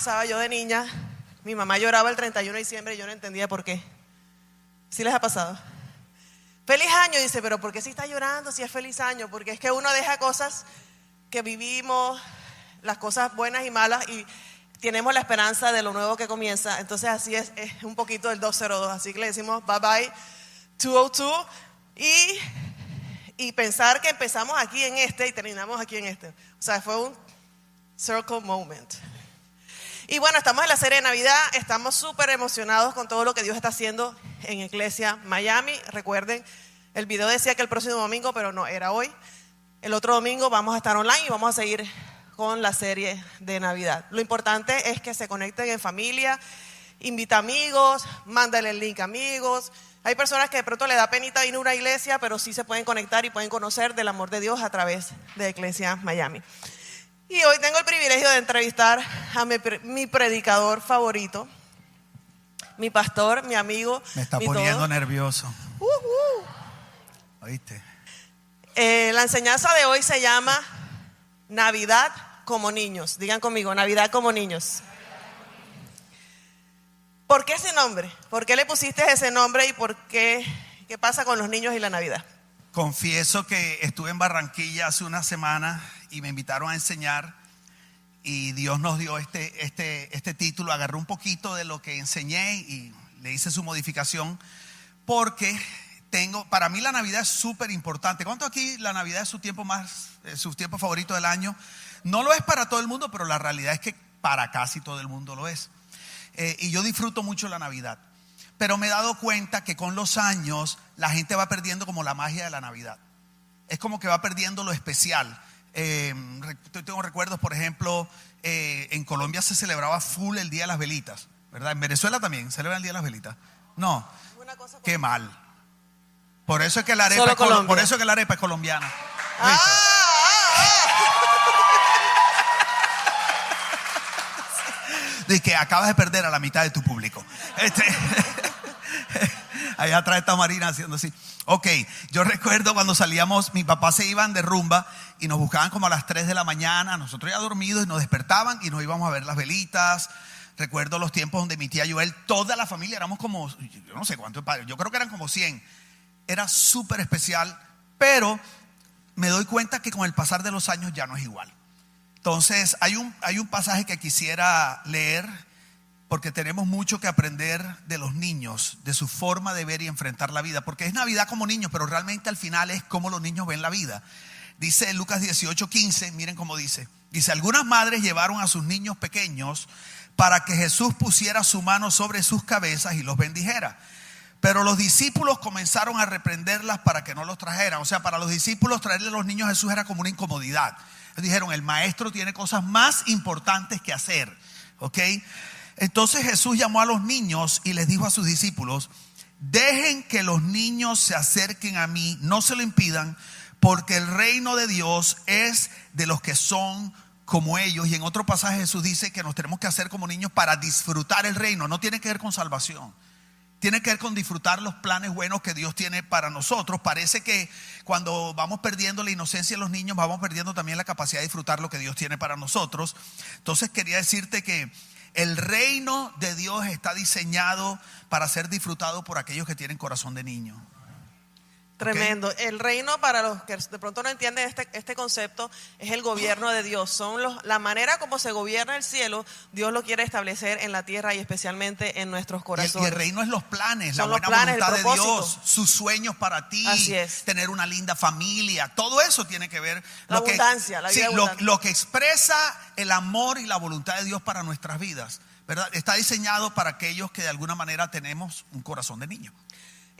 pasaba yo de niña, mi mamá lloraba el 31 de diciembre y yo no entendía por qué. ¿Sí les ha pasado? Feliz año, dice, pero ¿por qué si está llorando si es feliz año? Porque es que uno deja cosas que vivimos, las cosas buenas y malas, y tenemos la esperanza de lo nuevo que comienza. Entonces así es, es un poquito del 202. Así que le decimos bye bye 202 y, y pensar que empezamos aquí en este y terminamos aquí en este. O sea, fue un circle moment. Y bueno, estamos en la serie de Navidad, estamos súper emocionados con todo lo que Dios está haciendo en Iglesia Miami. Recuerden, el video decía que el próximo domingo, pero no, era hoy. El otro domingo vamos a estar online y vamos a seguir con la serie de Navidad. Lo importante es que se conecten en familia, invita amigos, mándale el link a amigos. Hay personas que de pronto le da penita ir a una iglesia, pero sí se pueden conectar y pueden conocer del amor de Dios a través de Iglesia Miami. Y hoy tengo el privilegio de entrevistar a mi, predicador favorito, mi pastor, mi amigo. Me está poniendo nervioso. ¿Oíste? Eh, la enseñanza de hoy se llama Navidad como niños. Digan conmigo, Navidad como niños. ¿Por qué ese nombre? ¿Por qué le pusiste ese nombre y por qué? ¿Qué pasa con los niños y la Navidad? Confieso que estuve en Barranquilla hace una semana y me invitaron a enseñar y Dios nos dio este, este, este título, agarré un poquito de lo que enseñé y le hice su modificación porque tengo, para mí la Navidad es súper importante. ¿Cuánto aquí la Navidad es su tiempo más, su tiempo favorito del año? No lo es para todo el mundo, pero la realidad es que para casi todo el mundo lo es. Eh, y yo disfruto mucho la Navidad. Pero me he dado cuenta que con los años la gente va perdiendo como la magia de la Navidad. Es como que va perdiendo lo especial. Eh, tengo recuerdos, por ejemplo, eh, en Colombia se celebraba full el Día de las Velitas, ¿verdad? En Venezuela también celebran el Día de las Velitas. No, qué mal. Por eso es que la arepa, es, por eso que la arepa es colombiana. Ah, de que acabas de perder a la mitad de tu público. Este, allá atrás está Marina haciendo así. Ok, yo recuerdo cuando salíamos, mi papá se iban de rumba y nos buscaban como a las 3 de la mañana, nosotros ya dormidos y nos despertaban y nos íbamos a ver las velitas. Recuerdo los tiempos donde mi tía Joel, toda la familia, éramos como, yo no sé cuántos padres, yo creo que eran como 100. Era súper especial, pero me doy cuenta que con el pasar de los años ya no es igual. Entonces, hay un, hay un pasaje que quisiera leer porque tenemos mucho que aprender de los niños, de su forma de ver y enfrentar la vida, porque es Navidad como niños, pero realmente al final es como los niños ven la vida. Dice Lucas 18, 15, miren cómo dice. Dice, algunas madres llevaron a sus niños pequeños para que Jesús pusiera su mano sobre sus cabezas y los bendijera. Pero los discípulos comenzaron a reprenderlas para que no los trajeran. O sea, para los discípulos traerle a los niños a Jesús era como una incomodidad dijeron, el maestro tiene cosas más importantes que hacer. ¿Ok? Entonces Jesús llamó a los niños y les dijo a sus discípulos, dejen que los niños se acerquen a mí, no se lo impidan, porque el reino de Dios es de los que son como ellos. Y en otro pasaje Jesús dice que nos tenemos que hacer como niños para disfrutar el reino. No tiene que ver con salvación tiene que ver con disfrutar los planes buenos que Dios tiene para nosotros. Parece que cuando vamos perdiendo la inocencia de los niños, vamos perdiendo también la capacidad de disfrutar lo que Dios tiene para nosotros. Entonces quería decirte que el reino de Dios está diseñado para ser disfrutado por aquellos que tienen corazón de niño. Tremendo. El reino, para los que de pronto no entienden este, este concepto, es el gobierno de Dios. Son los, la manera como se gobierna el cielo, Dios lo quiere establecer en la tierra y especialmente en nuestros corazones. Y el, reino es los planes, la buena voluntad de Dios, sus sueños para ti, tener una linda familia, todo eso tiene que ver. La lo abundancia, que, la lo, lo que expresa el amor y la voluntad de Dios para nuestras vidas. ¿verdad? Está diseñado para aquellos que de alguna manera tenemos un corazón de niño.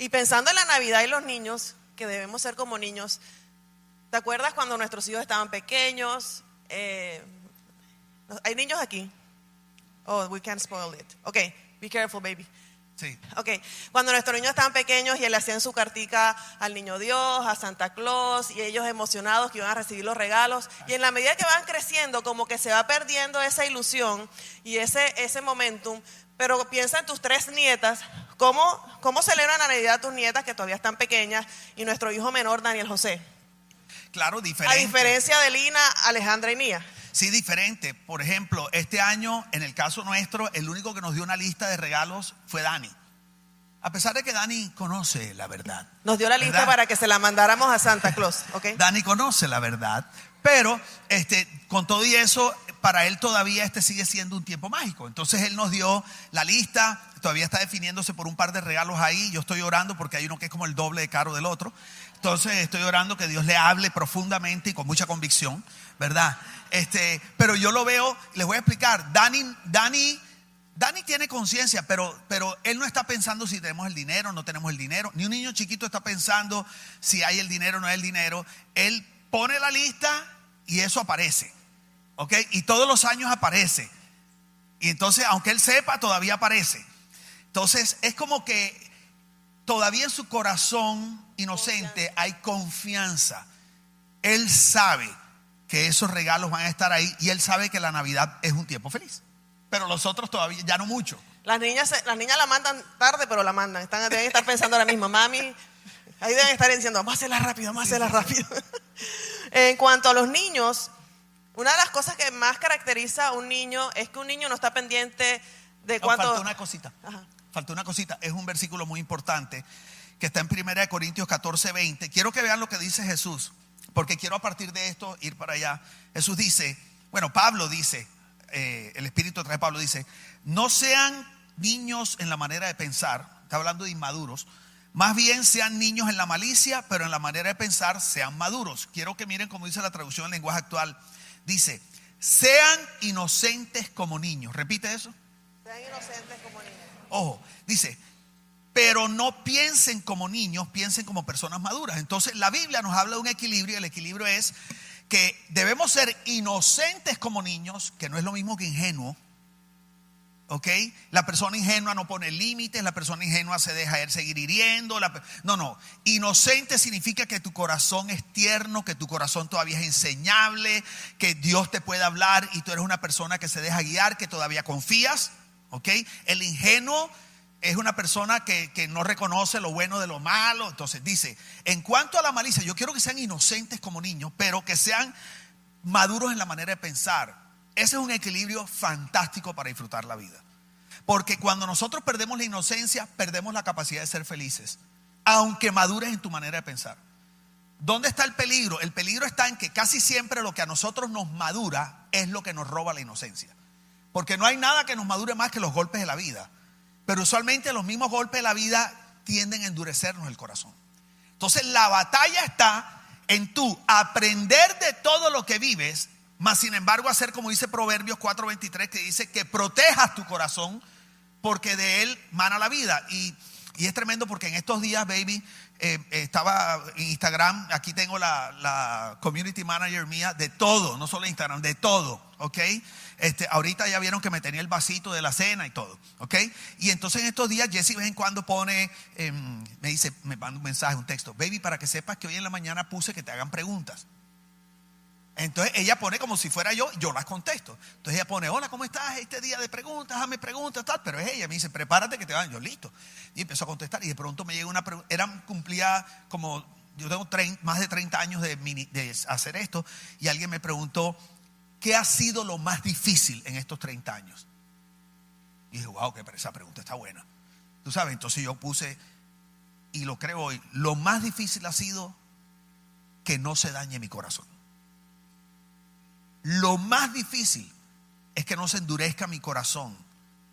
Y pensando en la Navidad y los niños, que debemos ser como niños, ¿te acuerdas cuando nuestros hijos estaban pequeños? Eh, ¿Hay niños aquí? Oh, we can't spoil it. Ok, be careful, baby. Sí. Ok, cuando nuestros niños estaban pequeños y le hacían su cartica al niño Dios, a Santa Claus, y ellos emocionados que iban a recibir los regalos. Y en la medida que van creciendo, como que se va perdiendo esa ilusión y ese, ese momentum. Pero piensa en tus tres nietas, ¿Cómo, ¿Cómo celebran la Navidad tus nietas que todavía están pequeñas y nuestro hijo menor, Daniel José? Claro, diferente. A diferencia de Lina, Alejandra y mía. Sí, diferente. Por ejemplo, este año, en el caso nuestro, el único que nos dio una lista de regalos fue Dani. A pesar de que Dani conoce la verdad. Nos dio la lista para que se la mandáramos a Santa Claus, ¿ok? Dani conoce la verdad, pero este, con todo y eso, para él todavía este sigue siendo un tiempo mágico. Entonces él nos dio la lista, todavía está definiéndose por un par de regalos ahí. Yo estoy orando porque hay uno que es como el doble de caro del otro. Entonces estoy orando que Dios le hable profundamente y con mucha convicción, ¿verdad? Este, pero yo lo veo, les voy a explicar. Dani, tiene conciencia, pero, pero él no está pensando si tenemos el dinero o no tenemos el dinero. Ni un niño chiquito está pensando si hay el dinero o no hay el dinero. Él pone la lista y eso aparece. ¿Ok? Y todos los años aparece. Y entonces, aunque él sepa, todavía aparece. Entonces, es como que todavía en su corazón inocente hay confianza. Él sabe que esos regalos van a estar ahí y él sabe que la Navidad es un tiempo feliz. Pero los otros todavía, ya no mucho. Las niñas, las niñas la mandan tarde, pero la mandan. Están, deben estar pensando ahora mismo, mami, ahí deben estar diciendo, vamos a hacerla rápido, vamos a hacerla rápido. en cuanto a los niños, una de las cosas que más caracteriza a un niño es que un niño no está pendiente de No, cuánto... falta una cosita. Ajá. Falta una cosita. Es un versículo muy importante que está en 1 Corintios 14, 20. Quiero que vean lo que dice Jesús, porque quiero a partir de esto ir para allá. Jesús dice, bueno, Pablo dice, eh, el Espíritu trae Pablo dice, no sean niños en la manera de pensar, está hablando de inmaduros, más bien sean niños en la malicia, pero en la manera de pensar sean maduros. Quiero que miren como dice la traducción en lenguaje actual. Dice, sean inocentes como niños. Repite eso. Sean inocentes como niños. Ojo, dice, pero no piensen como niños, piensen como personas maduras. Entonces la Biblia nos habla de un equilibrio y el equilibrio es que debemos ser inocentes como niños, que no es lo mismo que ingenuo. ¿Ok? La persona ingenua no pone límites, la persona ingenua se deja ir seguir hiriendo. no, no. Inocente significa que tu corazón es tierno, que tu corazón todavía es enseñable, que Dios te puede hablar y tú eres una persona que se deja guiar, que todavía confías. ¿Ok? El ingenuo es una persona que, que no reconoce lo bueno de lo malo. Entonces dice, en cuanto a la malicia, yo quiero que sean inocentes como niños, pero que sean maduros en la manera de pensar. Ese es un equilibrio fantástico para disfrutar la vida. Porque cuando nosotros perdemos la inocencia, perdemos la capacidad de ser felices, aunque madures en tu manera de pensar. ¿Dónde está el peligro? El peligro está en que casi siempre lo que a nosotros nos madura es lo que nos roba la inocencia. Porque no hay nada que nos madure más que los golpes de la vida. Pero usualmente los mismos golpes de la vida tienden a endurecernos el corazón. Entonces la batalla está en tú aprender de todo lo que vives, más sin embargo hacer como dice Proverbios 4:23 que dice que protejas tu corazón porque de él mana la vida. Y, y es tremendo porque en estos días, baby, eh, estaba en Instagram, aquí tengo la, la community manager mía de todo, no solo Instagram, de todo, ¿ok? Este, ahorita ya vieron que me tenía el vasito de la cena y todo, ¿ok? Y entonces en estos días Jesse vez en cuando pone, em, me dice, me manda un mensaje, un texto, baby, para que sepas que hoy en la mañana puse que te hagan preguntas. Entonces ella pone como si fuera yo, yo las contesto. Entonces ella pone, hola, ¿cómo estás? Este día de preguntas, hazme preguntas, tal. Pero es ella, me dice, prepárate que te van. Yo, listo. Y empezó a contestar y de pronto me llega una pregunta. Eran, cumplía como, yo tengo más de 30 años de, de hacer esto. Y alguien me preguntó, ¿qué ha sido lo más difícil en estos 30 años? Y dije, wow, que esa pregunta está buena. Tú sabes, entonces yo puse, y lo creo hoy, lo más difícil ha sido que no se dañe mi corazón. Lo más difícil es que no se endurezca mi corazón.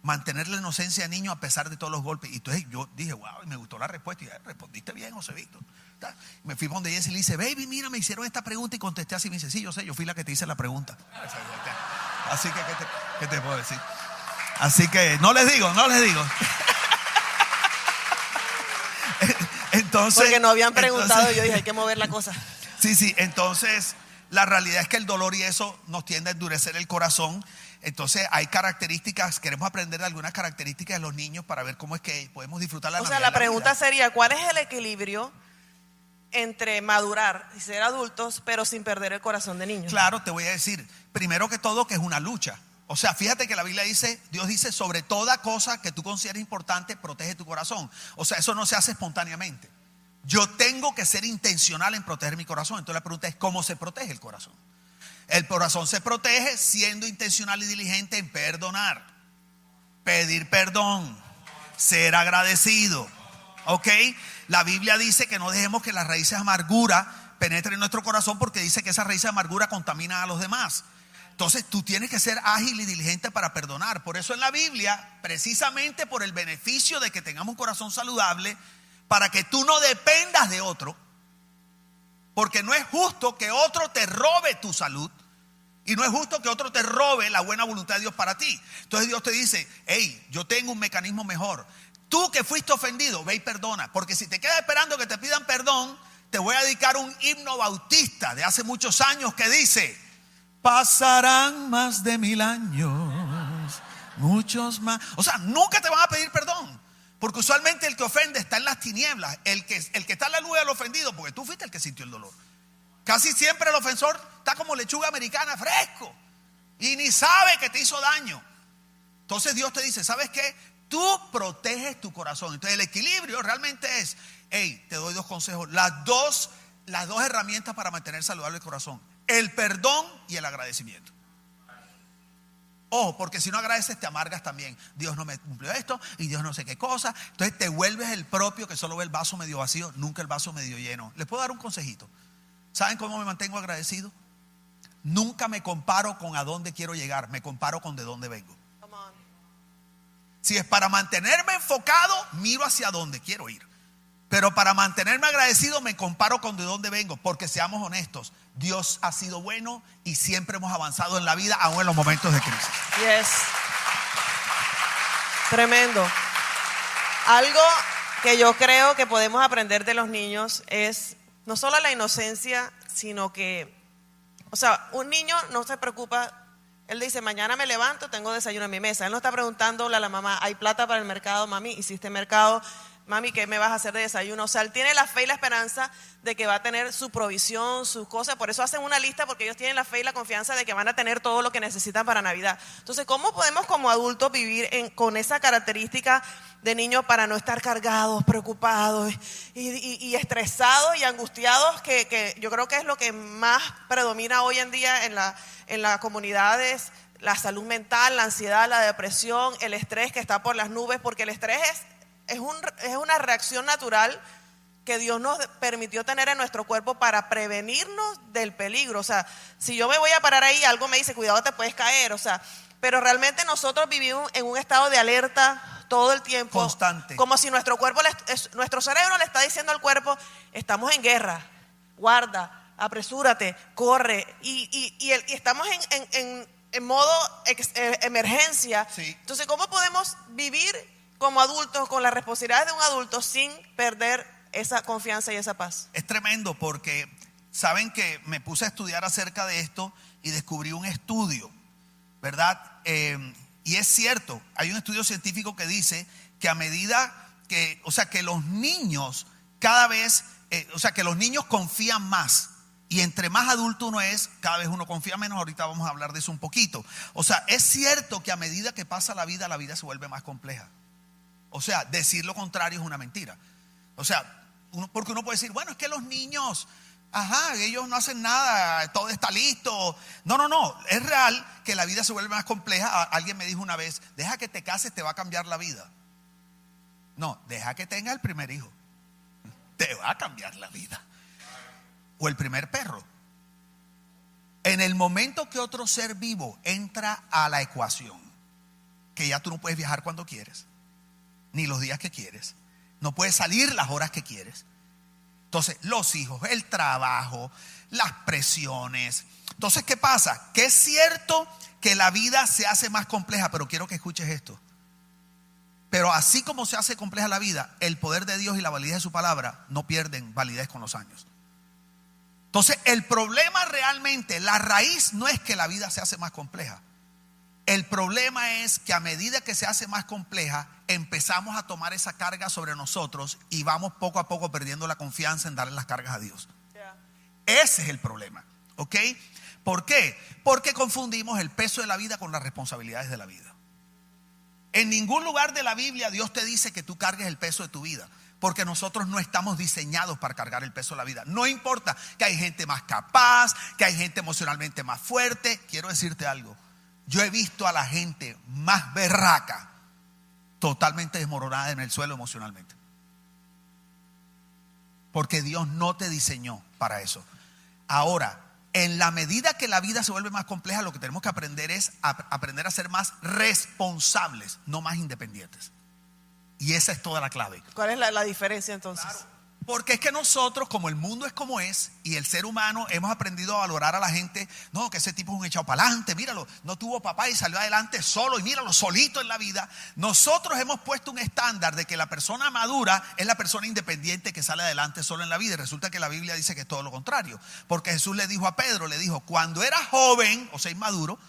Mantener la inocencia de niño a pesar de todos los golpes. Y entonces yo dije, wow, y me gustó la respuesta. Y dije, respondiste bien, José Víctor. Me fui donde Jesse y le dice, baby, mira, me hicieron esta pregunta y contesté así. Me dice, sí, yo sé, yo fui la que te hice la pregunta. Así que, ¿qué te, qué te puedo decir? Así que no les digo, no les digo. Entonces. Porque no habían preguntado, entonces- yo dije, hay que mover la cosa. Sí, sí, entonces la realidad es que el dolor y eso nos tiende a endurecer el corazón. Entonces hay características, queremos aprender de algunas características de los niños para ver cómo es que podemos disfrutar la O sea, la vida. pregunta sería, ¿cuál es el equilibrio entre madurar y ser adultos, pero sin perder el corazón de niños? Claro, te voy a decir, primero que todo que es una lucha. O sea, fíjate que la Biblia dice, Dios dice, sobre toda cosa que tú consideres importante, protege tu corazón. O sea, eso no se hace espontáneamente. Yo tengo que ser intencional en proteger mi corazón. Entonces la pregunta es, ¿cómo se protege el corazón? El corazón se protege siendo intencional y diligente en perdonar, pedir perdón, ser agradecido. ¿Ok? La Biblia dice que no dejemos que las raíces de amargura penetren en nuestro corazón porque dice que esa raíz de amargura contamina a los demás. Entonces tú tienes que ser ágil y diligente para perdonar. Por eso en la Biblia, precisamente por el beneficio de que tengamos un corazón saludable, para que tú no dependas de otro, porque no es justo que otro te robe tu salud y no es justo que otro te robe la buena voluntad de Dios para ti. Entonces Dios te dice, hey, yo tengo un mecanismo mejor. Tú que fuiste ofendido, ve y perdona, porque si te quedas esperando que te pidan perdón, te voy a dedicar un himno bautista de hace muchos años que dice, pasarán más de mil años, muchos más. O sea, nunca te van a pedir perdón. Porque usualmente el que ofende está en las tinieblas, el que, el que está en la luz es ofendido, porque tú fuiste el que sintió el dolor. Casi siempre el ofensor está como lechuga americana, fresco, y ni sabe que te hizo daño. Entonces Dios te dice, ¿sabes qué? Tú proteges tu corazón. Entonces el equilibrio realmente es, hey, te doy dos consejos, las dos, las dos herramientas para mantener saludable el corazón, el perdón y el agradecimiento. Ojo, porque si no agradeces te amargas también. Dios no me cumplió esto y Dios no sé qué cosa. Entonces te vuelves el propio que solo ve el vaso medio vacío, nunca el vaso medio lleno. Les puedo dar un consejito. ¿Saben cómo me mantengo agradecido? Nunca me comparo con a dónde quiero llegar, me comparo con de dónde vengo. Si es para mantenerme enfocado, miro hacia dónde quiero ir. Pero para mantenerme agradecido me comparo con de dónde vengo, porque seamos honestos, Dios ha sido bueno y siempre hemos avanzado en la vida, aún en los momentos de crisis. Yes. Tremendo. Algo que yo creo que podemos aprender de los niños es no solo la inocencia, sino que, o sea, un niño no se preocupa, él dice, mañana me levanto, tengo desayuno en mi mesa. Él no está preguntándole a la mamá, ¿hay plata para el mercado, mami? ¿Hiciste mercado? Mami, ¿qué me vas a hacer de desayuno? O sea, él tiene la fe y la esperanza de que va a tener su provisión, sus cosas. Por eso hacen una lista, porque ellos tienen la fe y la confianza de que van a tener todo lo que necesitan para Navidad. Entonces, ¿cómo podemos como adultos vivir con esa característica de niños para no estar cargados, preocupados y, estresados y angustiados? Que, yo creo que es lo que más predomina hoy en día en, en las comunidades la salud mental, la ansiedad, la depresión, el estrés que está por las nubes, porque el estrés es es, un, es una reacción natural que Dios nos permitió tener en nuestro cuerpo para prevenirnos del peligro. O sea, si yo me voy a parar ahí, algo me dice, cuidado, te puedes caer. O sea, pero realmente nosotros vivimos en un estado de alerta todo el tiempo. Constante. Como si nuestro cuerpo, nuestro cerebro le está diciendo al cuerpo, estamos en guerra, guarda, apresúrate, corre. Y, y, estamos en, modo eh, emergencia. Entonces, ¿cómo podemos vivir como adultos, con la responsabilidad de un adulto, sin perder esa confianza y esa paz. Es tremendo porque saben que me puse a estudiar acerca de esto y descubrí un estudio, ¿verdad? Eh, y es cierto, hay un estudio científico que dice que a medida que, o sea, que los niños cada vez, eh, o sea, que los niños confían más. Y entre más adulto uno es, cada vez uno confía menos. Ahorita vamos a hablar de eso un poquito. O sea, es cierto que a medida que pasa la vida, la vida se vuelve más compleja. O sea, decir lo contrario es una mentira. O sea, porque uno puede decir, bueno, es que los niños, ajá, ellos no hacen nada, todo está listo. No, no, no, es real que la vida se vuelve más compleja. Alguien me dijo una vez, deja que te cases, te va a cambiar la vida. No, deja que tenga el primer hijo. Te va a cambiar la vida. O el primer perro. En el momento que otro ser vivo entra a la ecuación, que ya tú no puedes viajar cuando quieres, ni los días que quieres. No puedes salir las horas que quieres. Entonces, los hijos, el trabajo, las presiones. Entonces, ¿qué pasa? Que es cierto que la vida se hace más compleja, pero quiero que escuches esto. Pero así como se hace compleja la vida, el poder de Dios y la validez de su palabra no pierden validez con los años. Entonces, el problema realmente, la raíz no es que la vida se hace más compleja. El problema es que a medida que se hace más compleja, empezamos a tomar esa carga sobre nosotros y vamos poco a poco perdiendo la confianza en darle las cargas a Dios. Ese es el problema, ¿ok? ¿Por qué? Porque confundimos el peso de la vida con las responsabilidades de la vida. En ningún lugar de la Biblia Dios te dice que tú cargues el peso de tu vida. Porque nosotros no estamos diseñados para cargar el peso de la vida. No importa que hay gente más capaz, que hay gente emocionalmente más fuerte. Quiero decirte algo. Yo he visto a la gente más berraca, totalmente desmoronada en el suelo emocionalmente. Porque Dios no te diseñó para eso. Ahora, en la medida que la vida se vuelve más compleja, lo que tenemos que aprender es aprender a ser más responsables, no más independientes. Y esa es toda la clave. ¿Cuál es la, diferencia entonces? Porque es que nosotros, como el mundo es como es, y el ser humano hemos aprendido a valorar a la gente, no, que ese tipo es un echado para adelante, míralo, no tuvo papá y salió adelante solo, y míralo, solito en la vida. Nosotros hemos puesto un estándar de que la persona madura es la persona independiente que sale adelante solo en la vida, y resulta que la Biblia dice que es todo lo contrario. Porque Jesús le dijo a Pedro, le dijo, cuando eras joven, o sea, inmaduro,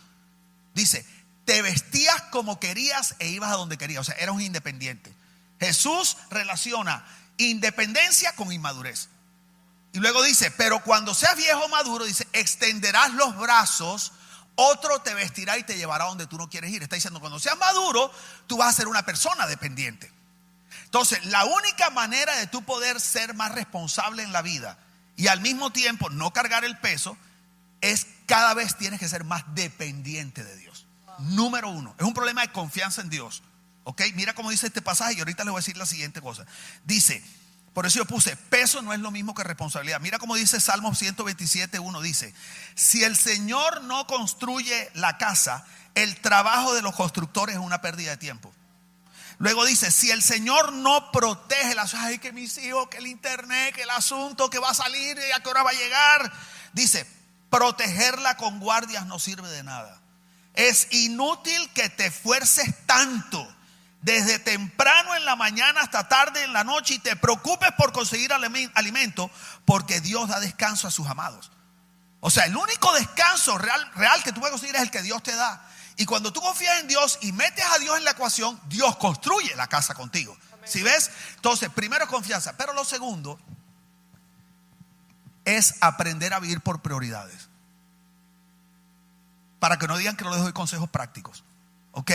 dice, te vestías como querías e ibas a donde querías, o sea, eras un independiente. Jesús relaciona independencia con inmadurez. Y luego dice, pero cuando seas viejo maduro, dice, extenderás los brazos, otro te vestirá y te llevará donde tú no quieres ir. Está diciendo, cuando seas maduro, tú vas a ser una persona dependiente. Entonces, la única manera de tú poder ser más responsable en la vida y al mismo tiempo no cargar el peso es cada vez tienes que ser más dependiente de Dios. Número uno, es un problema de confianza en Dios. ¿Ok? Mira cómo dice este pasaje y ahorita les voy a decir la siguiente cosa. Dice, por eso yo puse, peso no es lo mismo que responsabilidad. Mira cómo dice Salmo 127, 1 dice, si el Señor no construye la casa, el trabajo de los constructores es una pérdida de tiempo. Luego dice, si el Señor no protege las ay, que mis hijos, que el internet, que el asunto, que va a salir y a qué hora va a llegar. Dice, protegerla con guardias no sirve de nada. Es inútil que te esfuerces tanto desde temprano en la mañana hasta tarde en la noche y te preocupes por conseguir alimento, porque Dios da descanso a sus amados. O sea, el único descanso real, real que tú puedes conseguir es el que Dios te da. Y cuando tú confías en Dios y metes a Dios en la ecuación, Dios construye la casa contigo. Si ves? Entonces, primero confianza, pero lo segundo es aprender a vivir por prioridades. Para que no digan que no les doy consejos prácticos. ¿Ok?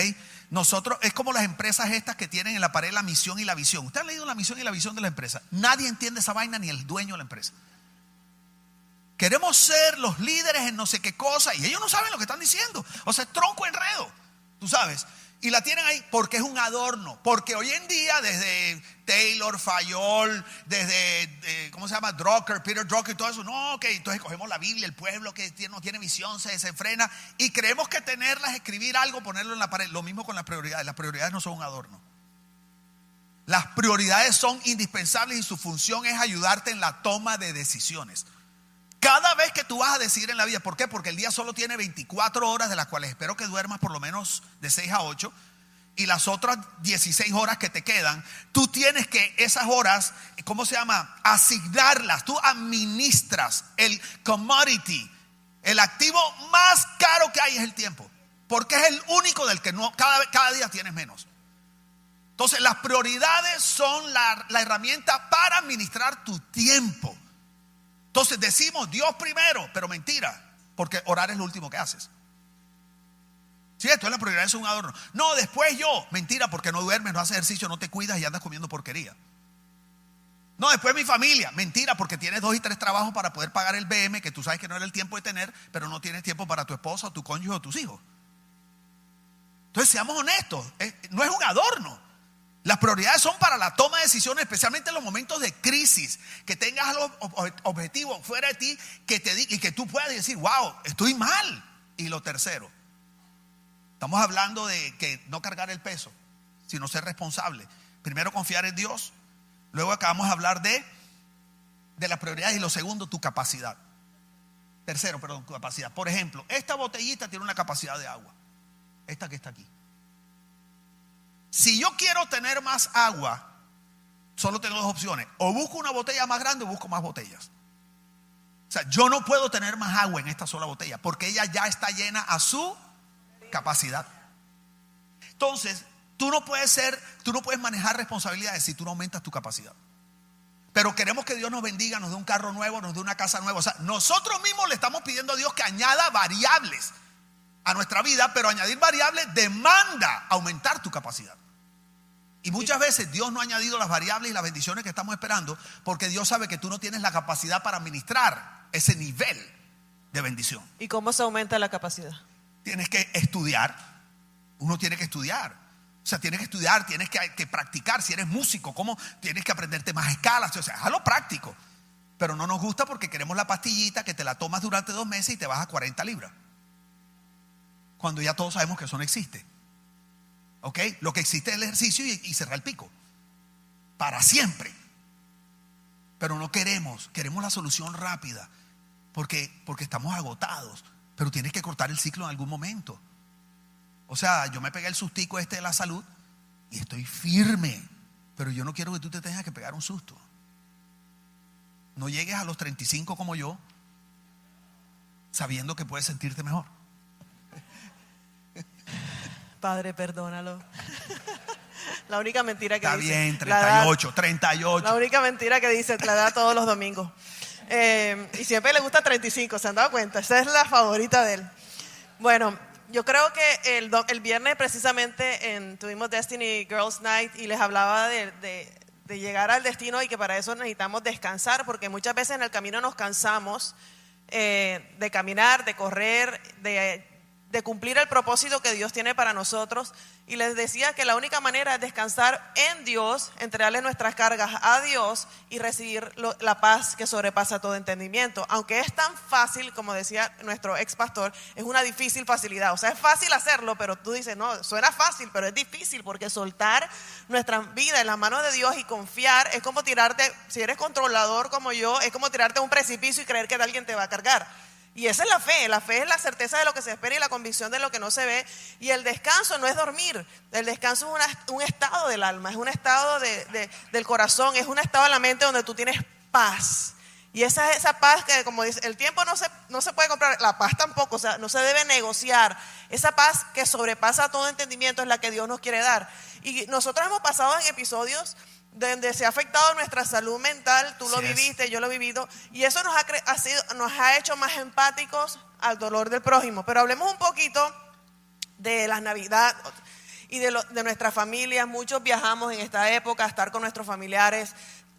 Nosotros, es como las empresas estas que tienen en la pared la misión y la visión. ¿Usted ha leído la misión y la visión de la empresa? Nadie entiende esa vaina ni el dueño de la empresa. Queremos ser los líderes en no sé qué cosa y ellos no saben lo que están diciendo. O sea, tronco enredo, tú sabes y la tienen ahí porque es un adorno. Porque hoy en día, desde Taylor, Fayol, desde, eh, ¿cómo se llama? Drucker, Peter Drucker y todo eso. No, ok, entonces cogemos la Biblia, el pueblo que no tiene visión se desenfrena y creemos que tenerlas, escribir algo, ponerlo en la pared. Lo mismo con las prioridades. Las prioridades no son un adorno. Las prioridades son indispensables y su función es ayudarte en la toma de decisiones. Cada vez que tú vas a decidir en la vida, ¿por qué? Porque el día solo tiene 24 horas, de las cuales espero que duermas por lo menos de 6 a 8, y las otras 16 horas que te quedan, tú tienes que esas horas, ¿cómo se llama? Asignarlas. Tú administras el commodity, el activo más caro que hay es el tiempo, porque es el único del que no, cada, cada día tienes menos. Entonces, las prioridades son la herramienta para administrar tu tiempo. Entonces decimos Dios primero, pero mentira, porque orar es lo último que haces. Es la prioridad, es un adorno. No, después yo, mentira, porque no duermes, no haces ejercicio, no te cuidas y andas comiendo porquería. No, después mi familia, mentira, porque tienes dos y tres trabajos para poder pagar el BM, que tú sabes que no era el tiempo de tener, pero no tienes tiempo para tu esposa, tu cónyuge o tus hijos. Entonces, seamos honestos, no es un adorno. Las prioridades son para la toma de decisiones, especialmente en los momentos de crisis, que tengas los objetivos fuera de ti que te y que tú puedas decir, wow, estoy mal. Y lo tercero, estamos hablando de que no cargar el peso, sino ser responsable. Primero confiar en Dios, luego acabamos de hablar de, de las prioridades y lo segundo, tu capacidad. Tercero, perdón, tu capacidad. Por ejemplo, esta botellita tiene una capacidad de agua, esta que está aquí. Si yo quiero tener más agua, solo tengo dos opciones. O busco una botella más grande o busco más botellas. O sea, yo no puedo tener más agua en esta sola botella porque ella ya está llena a su capacidad. Entonces, tú no puedes ser, tú no puedes manejar responsabilidades si tú no aumentas tu capacidad. Pero queremos que Dios nos bendiga, nos dé un carro nuevo, nos dé una casa nueva. O sea, nosotros mismos le estamos pidiendo a Dios que añada variables a nuestra vida, pero añadir variables demanda aumentar tu capacidad. Y muchas veces Dios no ha añadido las variables y las bendiciones que estamos esperando porque Dios sabe que tú no tienes la capacidad para administrar ese nivel de bendición. ¿Y cómo se aumenta la capacidad? Tienes que estudiar. Uno tiene que estudiar. O sea, tienes que estudiar, tienes que, que practicar. Si eres músico, ¿cómo? Tienes que aprenderte más escalas. O sea, a lo práctico. Pero no nos gusta porque queremos la pastillita que te la tomas durante dos meses y te vas a 40 libras. Cuando ya todos sabemos que eso no existe. ¿Ok? Lo que existe es el ejercicio y, y cerrar el pico. Para siempre. Pero no queremos, queremos la solución rápida. Porque, porque estamos agotados. Pero tienes que cortar el ciclo en algún momento. O sea, yo me pegué el sustico este de la salud y estoy firme. Pero yo no quiero que tú te tengas que pegar un susto. No llegues a los 35 como yo, sabiendo que puedes sentirte mejor. Padre, perdónalo. La única mentira que Está dice. bien, la da- 38, 38. La única mentira que dice, la da todos los domingos. Eh, y siempre le gusta 35, ¿se han dado cuenta? Esa es la favorita de él. Bueno, yo creo que el, el viernes precisamente en- tuvimos Destiny Girls Night y les hablaba de, de- de llegar al destino y que para eso necesitamos descansar, porque muchas veces en el camino nos cansamos eh, de caminar, de correr, de, de cumplir el propósito que Dios tiene para nosotros. Y les decía que la única manera es descansar en Dios, entregarle nuestras cargas a Dios y recibir la paz que sobrepasa todo entendimiento. Aunque es tan fácil, como decía nuestro ex pastor, es una difícil facilidad. O sea, es fácil hacerlo, pero tú dices, no, suena fácil, pero es difícil porque soltar nuestra vida en las manos de Dios y confiar es como tirarte, si eres controlador como yo, es como tirarte a un precipicio y creer que alguien te va a cargar. Y esa es la fe, la fe es la certeza de lo que se espera y la convicción de lo que no se ve. Y el descanso no es dormir, el descanso es una- un estado del alma, es un estado de- de- del corazón, es un estado de la mente donde tú tienes paz. Y esa es esa paz que, como dice, el tiempo no se, no se puede comprar, la paz tampoco, o sea, no se debe negociar. Esa paz que sobrepasa todo entendimiento es la que Dios nos quiere dar. Y nosotros hemos pasado en episodios donde se ha afectado nuestra salud mental, tú lo es. viviste, yo lo he vivido, y eso nos ha, cre- ha sido, nos ha hecho más empáticos al dolor del prójimo. Pero hablemos un poquito de la Navidad y de, lo- de nuestras familias. Muchos viajamos en esta época a estar con nuestros familiares.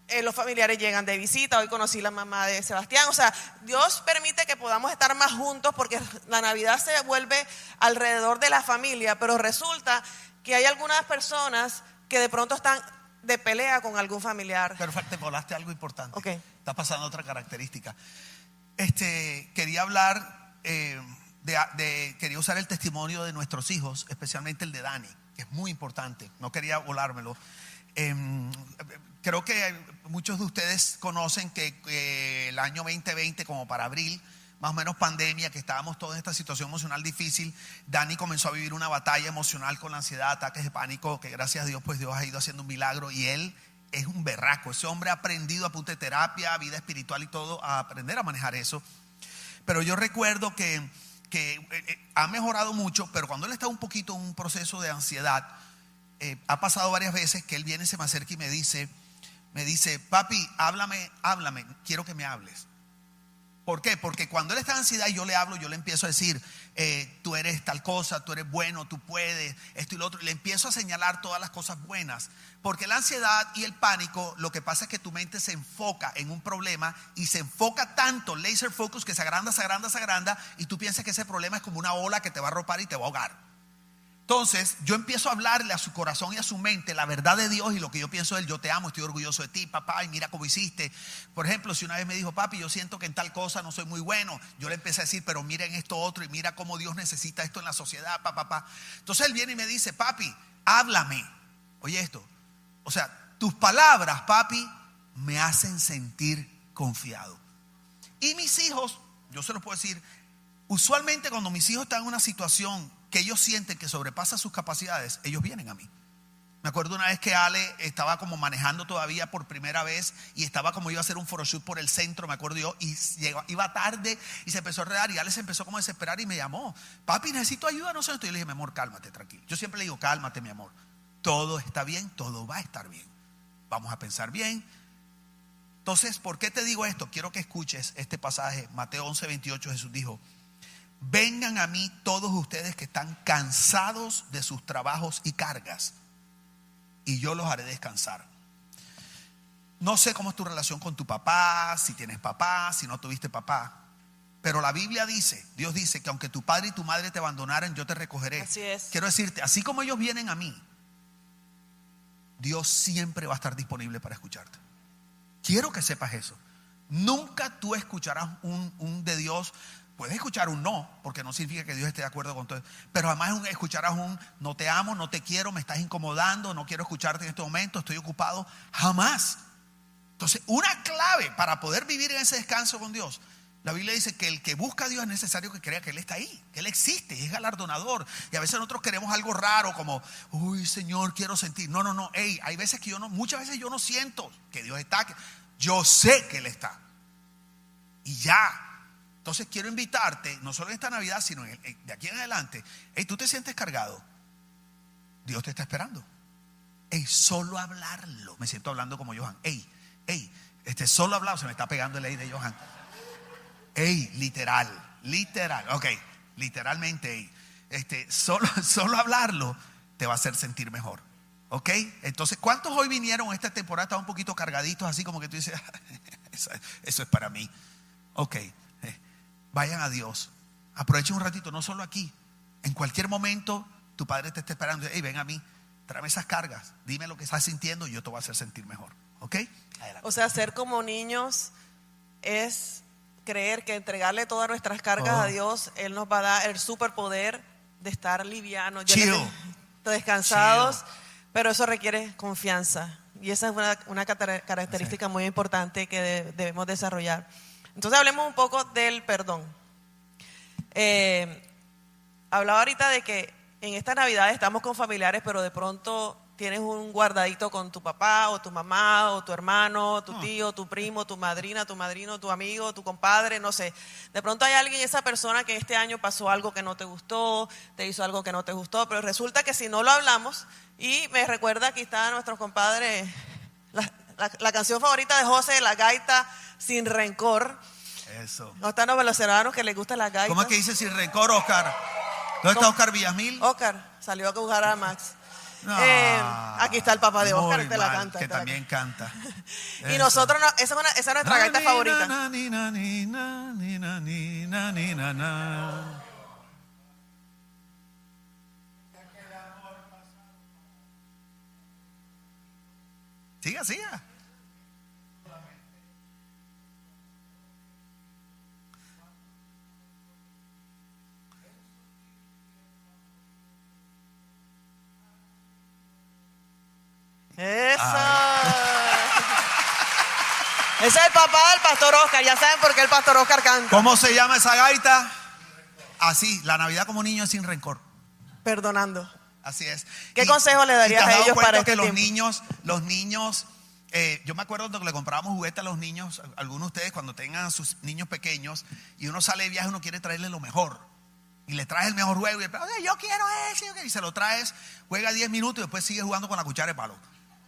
Eh, los familiares llegan de visita. Hoy conocí la mamá de Sebastián. O sea, Dios permite que podamos estar más juntos porque la Navidad se vuelve alrededor de la familia. Pero resulta que hay algunas personas que de pronto están de pelea con algún familiar. Pero te volaste algo importante. Ok. Está pasando otra característica. Este, quería hablar, eh, de, de- quería usar el testimonio de nuestros hijos, especialmente el de Dani, que es muy importante. No quería volármelo. Em, creo que muchos de ustedes conocen que, que el año 2020, como para abril, más o menos pandemia, que estábamos todos en esta situación emocional difícil, Dani comenzó a vivir una batalla emocional con la ansiedad, ataques de pánico, que gracias a Dios, pues Dios ha ido haciendo un milagro y él es un berraco. Ese hombre ha aprendido a punta de terapia, vida espiritual y todo, a aprender a manejar eso. Pero yo recuerdo que, que, eh, eh, ha mejorado mucho, pero cuando él está un poquito en un proceso de ansiedad, eh, ha pasado varias veces que él viene, se me acerca y me dice, me dice, papi, háblame, háblame, quiero que me hables. ¿Por qué? Porque cuando él está en ansiedad y yo le hablo, yo le empiezo a decir, eh, tú eres tal cosa, tú eres bueno, tú puedes, esto y lo otro. Y le empiezo a señalar todas las cosas buenas. Porque la ansiedad y el pánico, lo que pasa es que tu mente se enfoca en un problema y se enfoca tanto, laser focus, que se agranda, se agranda, se agranda, y tú piensas que ese problema es como una ola que te va a arropar y te va a ahogar. Entonces, yo empiezo a hablarle a su corazón y a su mente la verdad de Dios y lo que yo pienso de él. Yo te amo, estoy orgulloso de ti, papá, y mira cómo hiciste. Por ejemplo, si una vez me dijo, papi, yo siento que en tal cosa no soy muy bueno, yo le empecé a decir, pero miren esto otro y mira cómo Dios necesita esto en la sociedad, papá, papá. Entonces él viene y me dice, papi, háblame. Oye esto, o sea, tus palabras, papi, me hacen sentir confiado. Y mis hijos, yo se los puedo decir, usualmente cuando mis hijos están en una situación que ellos sienten que sobrepasa sus capacidades, ellos vienen a mí. Me acuerdo una vez que Ale estaba como manejando todavía por primera vez y estaba como iba a hacer un photoshoot por el centro, me acuerdo yo, y llegó- iba tarde y se empezó a redar y Ale se empezó como a desesperar y me llamó, papi, necesito ayuda, no sé, esto. Y yo le dije, mi amor, cálmate, tranquilo. Yo siempre le digo, cálmate, mi amor. Todo está bien, todo va a estar bien. Vamos a pensar bien. Entonces, ¿por qué te digo esto? Quiero que escuches este pasaje, Mateo 11, 28, Jesús dijo, vengan a mí todos ustedes que están cansados de sus trabajos y cargas y yo los haré descansar. No sé cómo es tu relación con tu papá, si tienes papá, si no tuviste papá. Pero la Biblia dice, Dios dice que aunque tu padre y tu madre te abandonaran, yo te recogeré. Así es. Quiero decirte, así como ellos vienen a mí, Dios siempre va a estar disponible para escucharte. Quiero que sepas eso. Nunca tú escucharás un, un de Dios. Puedes escuchar un no, porque no significa que Dios esté de acuerdo con todo. Pero además escucharás un no te amo, no te quiero, me estás incomodando, no quiero escucharte en este momento, estoy ocupado. Jamás. Entonces, una clave para poder vivir en ese descanso con Dios la Biblia dice que el que busca a Dios es necesario que crea que Él está ahí, que Él existe, es galardonador. Y a veces nosotros queremos algo raro como, uy Señor, quiero sentir. No, no, no, hey, hay veces que yo no, muchas veces yo no siento que Dios está, yo sé que Él está. Y ya. Entonces quiero invitarte, no solo en esta Navidad, sino de aquí en adelante, hey, tú te sientes cargado. Dios te está esperando. Hey, solo hablarlo. Me siento hablando como Johan. Hey, hey, este solo hablado se me está pegando el ley de Johan. Ey, literal, literal, ok, literalmente, ey. Este, solo, solo hablarlo te va a hacer sentir mejor. ¿Ok? Entonces, ¿cuántos hoy vinieron esta temporada? Estaban un poquito cargaditos, así como que tú dices, eso, eso, es para mí. Ok, vayan a Dios. Aprovechen un ratito, no solo aquí. En cualquier momento, tu padre te está esperando. Hey, ven a mí, tráeme esas cargas. Dime lo que estás sintiendo y yo te voy a hacer sentir mejor. ¿Ok? O sea, ser como niños es creer que entregarle todas nuestras cargas a oh. Dios, Él nos va a dar el superpoder de estar livianos, descansados, pero eso requiere confianza. Y esa es una, característica muy importante que debemos desarrollar. Entonces hablemos un poco del perdón. Eh, hablaba ahorita de que en esta Navidad estamos con familiares, pero de pronto tienes un guardadito con tu papá o tu mamá o tu hermano, tu ah. tío, tu primo, tu madrina, tu madrino, tu amigo, tu compadre, no sé. De pronto hay alguien, esa persona que este año pasó algo que no te gustó, te hizo algo que no te gustó, pero resulta que si no lo hablamos, y me recuerda, aquí está nuestro compadre, la, canción favorita de José, La Gaita Sin Rencor. Eso. No están los venezolanos que les gusta la gaita. ¿Cómo es que dice Sin Rencor, Oscar? ¿Dónde está Oscar Villamil? Oscar, salió a jugar a Max. Eh, aquí está el papá de Oscar, te la canta. Que también canta. y nosotros, esa, es nuestra gaita favorita. Siga, siga. Eso. Ese es el papá del pastor Oscar. Ya saben por qué el pastor Oscar canta. ¿Cómo se llama esa gaita? Así, la Navidad como niño es sin rencor. Perdonando. Así es. ¿Qué consejo le darías a ellos para que este los niños, los niños, eh, yo me acuerdo cuando le comprábamos juguetes a los niños, algunos de ustedes cuando tengan a sus niños pequeños y uno sale de viaje, uno quiere traerle lo mejor. Y le traes el mejor juego y yo quiero ese, y se lo traes, juega 10 minutos y después sigue jugando con la cuchara de palo.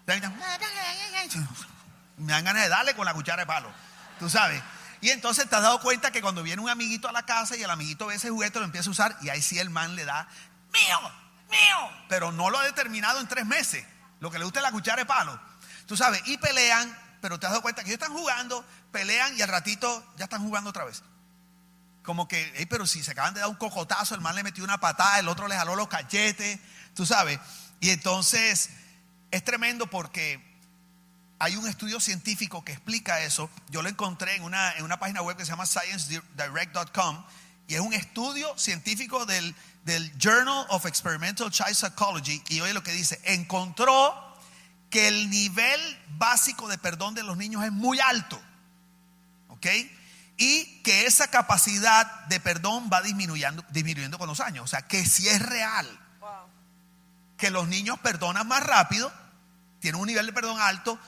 Me dan ganas de darle con la cuchara de palo. Tú sabes. Y entonces te has dado cuenta que cuando viene un amiguito a la casa y el amiguito ve ese juguete, lo empieza a usar y ahí sí el man le da, mío, mío. Pero no lo ha determinado en tres meses. Lo que le gusta es la cuchara de palo. Tú sabes, y pelean, pero te has dado cuenta que ellos están jugando, pelean y al ratito ya están jugando otra vez. Como que, pero si se acaban de dar un cocotazo, el man le metió una patada, el otro le jaló los cachetes, tú sabes. Y entonces es tremendo porque hay un estudio científico que explica eso. Yo lo encontré en una, en una página web que se llama sciencedirect.com y es un estudio científico del, del Journal of Experimental Child Psychology y oye lo que dice, encontró que el nivel básico de perdón de los niños es muy alto. ¿Ok? Y que esa capacidad de perdón va disminuyendo, disminuyendo con los años. O sea, que si es real que los niños perdonan más rápido, tienen un nivel de perdón alto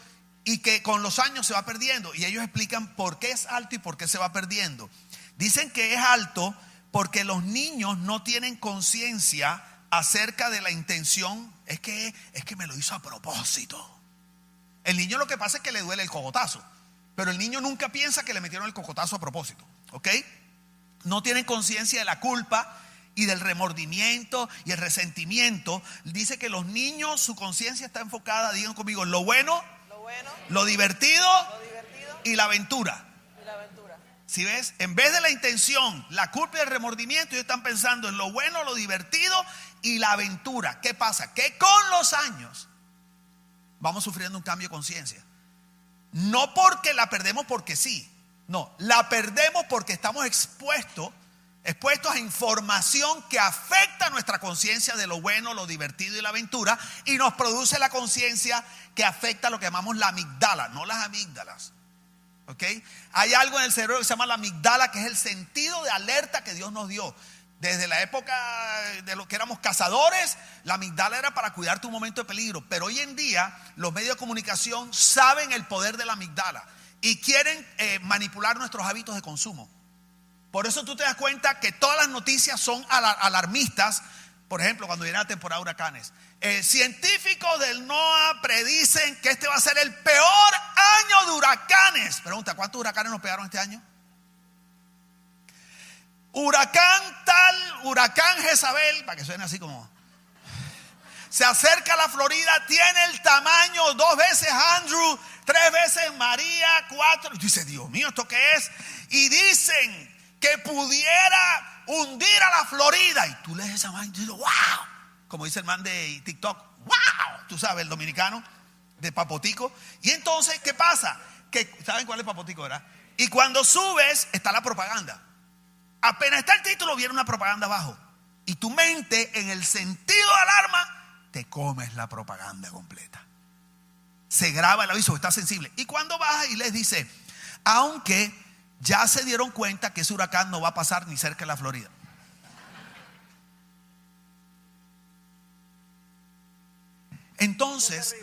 y que con los años se va perdiendo. Y ellos explican por qué es alto y por qué se va perdiendo. Dicen que es alto porque los niños no tienen conciencia acerca de la intención. Es que, es que me lo hizo a propósito. El niño lo que pasa es que le duele el cogotazo. Pero el niño nunca piensa que le metieron el cocotazo a propósito. ¿Ok? No tienen conciencia de la culpa y del remordimiento y el resentimiento, dice que los niños, su conciencia está enfocada, digan conmigo, lo bueno, Lo bueno, lo divertido lo divertido y la aventura. Si ves, en vez de la intención, la culpa y el remordimiento, ellos están pensando en lo bueno, lo divertido y la aventura. ¿Qué pasa? Que con los años vamos sufriendo un cambio de conciencia. No porque la perdemos porque sí. No, la perdemos porque estamos expuestos, expuestos a información que afecta nuestra conciencia de lo bueno, lo divertido y la aventura y nos produce la conciencia que afecta lo que llamamos la amigdala, no las amígdalas. Hay algo en el cerebro que se llama la amigdala, que es el sentido de alerta que Dios nos dio. Desde la época de lo que éramos cazadores, la amigdala era para cuidarte un momento de peligro. Pero hoy en día los medios de comunicación saben el poder de la amigdala y quieren eh, manipular nuestros hábitos de consumo. Por eso tú te das cuenta que todas las noticias son ala- alarmistas. Por ejemplo, cuando viene la temporada de huracanes. Eh, científicos del NOAA predicen que este va a ser el peor año de huracanes. Pregunta, ¿cuántos huracanes nos pegaron este año? Huracán tal, huracán Jezabel, para que suene así como... Se acerca a la Florida, tiene el tamaño dos veces Andrew, tres veces María, cuatro. Dice, Dios mío, ¿esto qué es? Y dicen que pudiera hundir a la Florida. Y tú lees esa vaina y dices, wow. Como dice el man de TikTok, wow. Tú sabes, el dominicano de Papotico. Y entonces, ¿qué pasa? Que, ¿Saben cuál es Papotico, verdad? Y cuando subes, está la propaganda. Apenas está el título, viene una propaganda abajo. Y tu mente, en el sentido de alarma, te comes la propaganda completa. Se graba el aviso, está sensible. Y cuando baja y les dice, aunque ya se dieron cuenta que ese huracán no va a pasar ni cerca de la Florida. Entonces,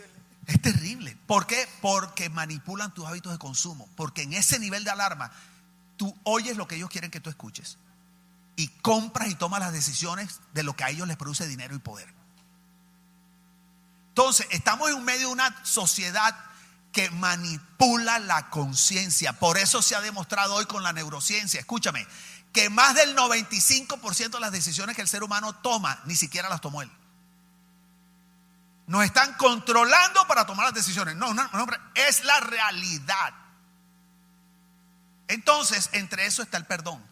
es terrible. ¿Por qué? Porque manipulan tus hábitos de consumo. Porque en ese nivel de alarma, tú oyes lo que ellos quieren que tú escuches. Y compras y tomas las decisiones de lo que a ellos les produce dinero y poder. Entonces, estamos en medio de una sociedad que manipula la conciencia. Por eso se ha demostrado hoy con la neurociencia, escúchame, que más del 95% de las decisiones que el ser humano toma, ni siquiera las tomó él. Nos están controlando para tomar las decisiones. No, no, no, es la realidad. Entonces, entre eso está el perdón.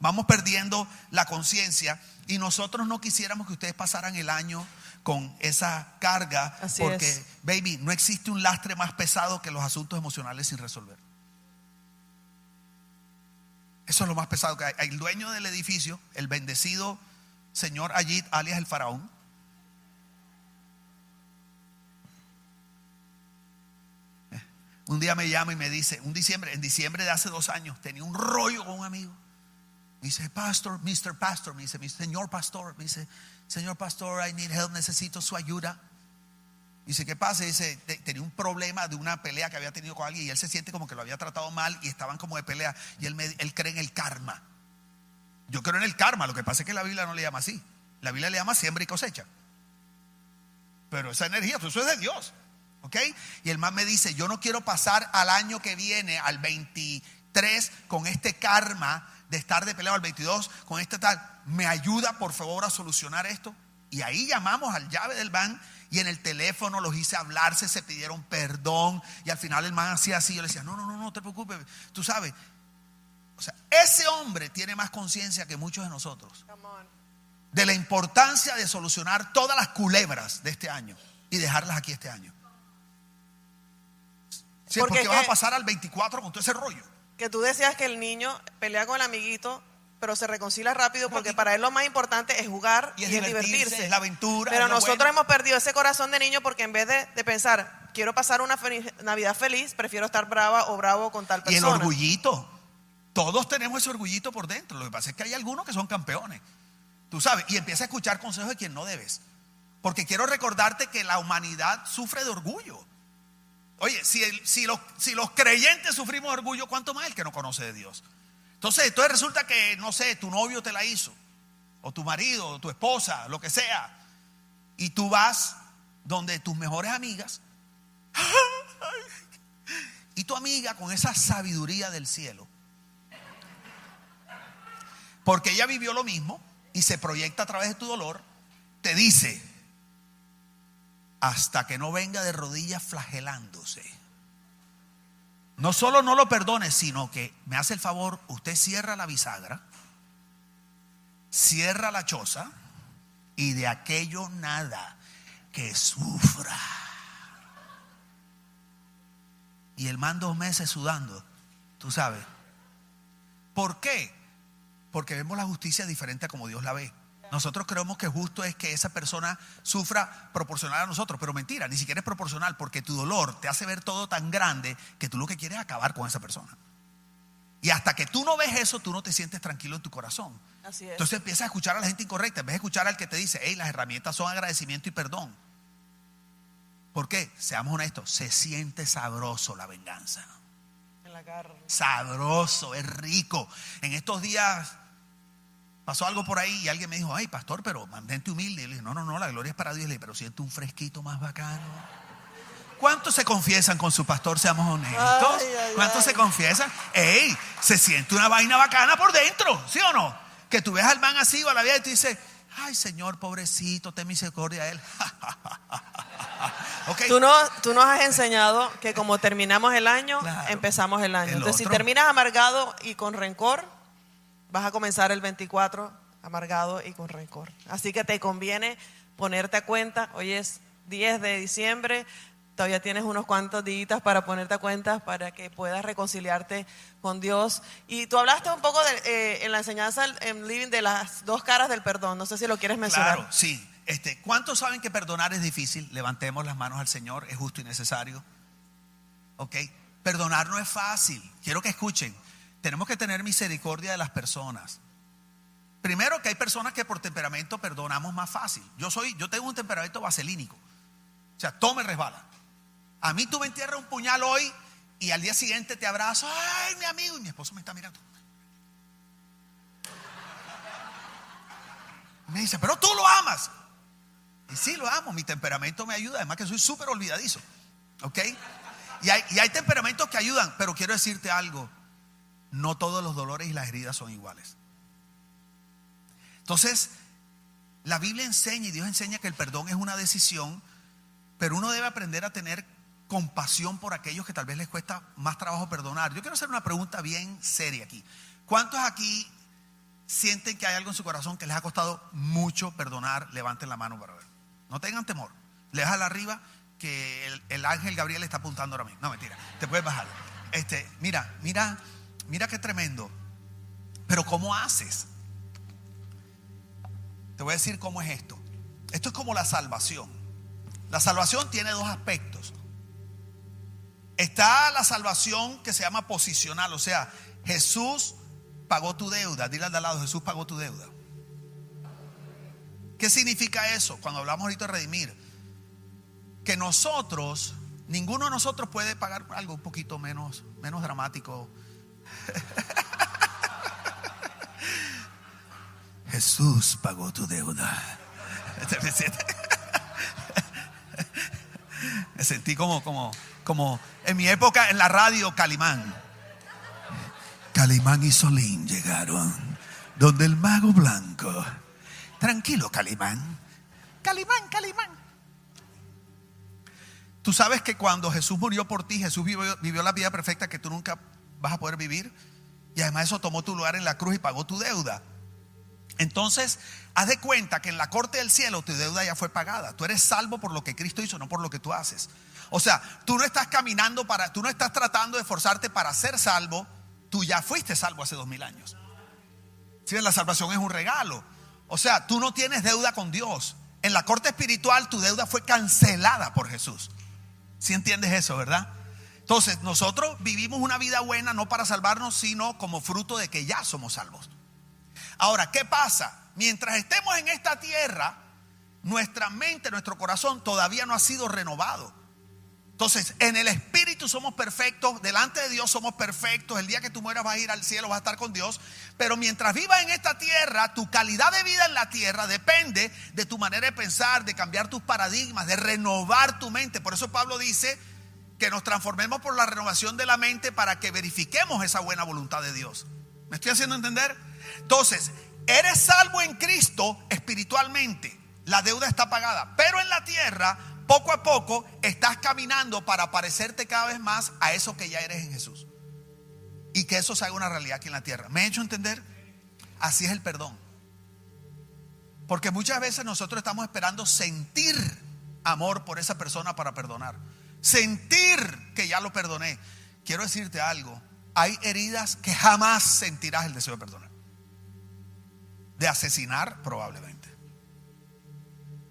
Vamos perdiendo la conciencia y nosotros no quisiéramos que ustedes pasaran el año con esa carga Así porque, es. baby, no existe un lastre más pesado que los asuntos emocionales sin resolver. Eso es lo más pesado que hay. El dueño del edificio, el bendecido señor Ayid, alias el faraón, Un día me llama y me dice, un diciembre, en diciembre de hace dos años, tenía un rollo con un amigo. Me dice, Pastor, Mr. Pastor, me dice, mi señor pastor, me dice, señor pastor, I need help, necesito su ayuda. Dice, ¿qué pasa? Dice, te- tenía un problema de una pelea que había tenido con alguien y él se siente como que lo había tratado mal y estaban como de pelea y él, me- él cree en el karma. Yo creo en el karma, lo que pasa es que la Biblia no le llama así. La Biblia le llama siembra y cosecha. Pero esa energía, pues eso es de Dios. ¿Ok? Y el man me dice, yo no quiero pasar al año que viene, al 23, con este karma de estar de pelea al 22, con este tal. ¿Me ayuda por favor a solucionar esto? Y ahí llamamos al llave del van y en el teléfono los hice hablarse, se pidieron perdón y al final el man hacía así, yo le decía, no, no, no, no te preocupes, tú sabes. O sea, ese hombre tiene más conciencia que muchos de nosotros de la importancia de solucionar todas las culebras de este año y dejarlas aquí este año. Sí, Porque porque, vas a pasar al 24 con todo ese rollo. Que tú decías que el niño pelea con el amiguito, pero se reconcilia rápido porque para él lo más importante es jugar Y es divertirse, divertirse. es la aventura, Pero nosotros bueno. hemos perdido ese corazón de niño porque en vez de, de pensar, quiero pasar una feliz- Navidad feliz, prefiero estar brava o bravo con tal Y el persona. orgullito. Todos tenemos ese orgullito por dentro. Lo que pasa es que hay algunos que son campeones. Tú sabes, y empieza a escuchar consejos de quien no debes. Porque quiero recordarte que la humanidad sufre de orgullo. Oye, si, los, creyentes sufrimos orgullo, ¿cuánto más el que no conoce de Dios? Entonces, entonces resulta que, no sé, tu novio te la hizo, o tu marido, o tu esposa, lo que sea, y tú vas donde tus mejores amigas, y tu amiga con esa sabiduría del cielo, porque ella vivió lo mismo y se proyecta a través de tu dolor, te dice, hasta que no venga de rodillas flagelándose. No solo no lo perdone, sino que me hace el favor, usted cierra la bisagra, cierra la choza y de aquello nada que sufra. Y el man dos meses sudando, tú sabes. ¿Por qué? Porque vemos la justicia diferente a como Dios la ve. Nosotros creemos que justo es que esa persona sufra proporcional a nosotros, pero mentira, ni siquiera es proporcional porque tu dolor te hace ver todo tan grande que tú lo que quieres es acabar con esa persona. Y hasta que tú no ves eso, tú no te sientes tranquilo en tu corazón. Así es. Entonces empiezas a escuchar a la gente incorrecta, en vez de escuchar al que te dice, hey, las herramientas son agradecimiento y perdón. ¿Por qué? Seamos honestos, se siente sabroso la venganza. En la carne. Sabroso, es rico. En estos días pasó algo por ahí y alguien me dijo, ay, pastor, pero mantente humilde. Y le dije, no, no, no, la gloria es para Dios. Y le dije, pero siento un fresquito más bacano. ¿Cuántos se confiesan con su pastor? Seamos honestos. Ay, ay, ¿Cuántos ay. se confiesan? ¡Ey! Se siente una vaina bacana por dentro, ¿sí o no? Que tú ves al man así o a la vida y tú dices, ay, Señor, pobrecito, ten misericordia a él. Tú, no, tú nos has enseñado que como terminamos el año, Claro. empezamos el año. El Entonces, si terminas amargado y con rencor, vas a comenzar el 24 amargado y con rencor. Así que te conviene ponerte a cuenta. Hoy es 10 de diciembre. Todavía tienes unos cuantos días para ponerte a cuenta para que puedas reconciliarte con Dios. Y tú hablaste un poco eh, en la enseñanza en Living de las dos caras del perdón. No sé si lo quieres mencionar. Claro, sí. Este, ¿Cuántos saben que perdonar es difícil? Levantemos las manos al Señor, es justo y necesario. ¿Ok? Perdonar no es fácil. Quiero que escuchen. Tenemos que tener misericordia de las personas. Primero que hay personas que por temperamento perdonamos más fácil. Yo soy, yo tengo un temperamento vaselínico. O sea, todo me resbala. A mí tú me entierras un puñal hoy y al día siguiente te abrazo. Ay, mi amigo, y mi esposo me está mirando. Me dice, pero tú lo amas. Y sí, lo amo. Mi temperamento me ayuda. Además que soy súper olvidadizo. ¿Ok? Y hay, y hay temperamentos que ayudan. Pero quiero decirte algo. No todos los dolores y las heridas son iguales. Entonces, la Biblia enseña y Dios enseña que el perdón es una decisión. Pero uno debe aprender a tener compasión por aquellos que tal vez les cuesta más trabajo perdonar. Yo quiero hacer una pregunta bien seria aquí. ¿Cuántos aquí sienten que hay algo en su corazón que les ha costado mucho perdonar? Levanten la mano para ver. No tengan temor. Le arriba que el, el ángel Gabriel está apuntando ahora mismo. No, mentira. Te puedes bajar. Este, mira, mira, mira qué tremendo. Pero ¿cómo haces? Te voy a decir cómo es esto. Esto es como la salvación. La salvación tiene dos aspectos. Está la salvación que se llama posicional, o sea, Jesús pagó tu deuda. Dile al de al lado, Jesús pagó tu deuda. ¿Qué significa eso? Cuando hablamos ahorita de redimir, que nosotros, ninguno de nosotros puede pagar algo un poquito menos, menos dramático. Jesús pagó tu deuda. Me sentí como, como, como en mi época en la radio Calimán. Calimán y Solín llegaron, donde el mago blanco. Tranquilo, Calimán. Calimán, Calimán. Tú sabes que cuando Jesús murió por ti, Jesús vivió la vida perfecta que tú nunca vas a poder vivir. Y además eso tomó tu lugar en la cruz y pagó tu deuda. Entonces, haz de cuenta que en la corte del cielo tu deuda ya fue pagada. Tú eres salvo por lo que Cristo hizo, no por lo que tú haces. O sea, tú no estás caminando para, tú no estás tratando de esforzarte para ser salvo. Tú ya fuiste salvo hace dos mil años. Si la salvación es un regalo. O sea, tú no tienes deuda con Dios. En la corte espiritual tu deuda fue cancelada por Jesús. Si entiendes eso, verdad? Entonces, nosotros vivimos una vida buena no para salvarnos, sino como fruto de que ya somos salvos. Ahora, ¿qué pasa? Mientras estemos en esta tierra, nuestra mente, nuestro corazón todavía no ha sido renovado. Entonces, en el Espíritu somos perfectos, delante de Dios somos perfectos, el día que tú mueras vas a ir al cielo, vas a estar con Dios, pero mientras vivas en esta tierra, tu calidad de vida en la tierra depende de tu manera de pensar, de cambiar tus paradigmas, de renovar tu mente. Por eso Pablo dice que nos transformemos por la renovación de la mente para que verifiquemos esa buena voluntad de Dios. ¿Me estoy haciendo entender? Entonces, Eres salvo en Cristo espiritualmente. La deuda está pagada. Pero en la tierra, poco a poco, estás caminando para parecerte cada vez más a eso que ya eres en Jesús. Y que eso se haga una realidad aquí en la tierra. ¿Me he hecho entender? Así es el perdón. Porque muchas veces nosotros estamos esperando sentir amor por esa persona para perdonar. Sentir que ya lo perdoné. Quiero decirte algo. Hay heridas que jamás sentirás el deseo de perdonar. De asesinar probablemente.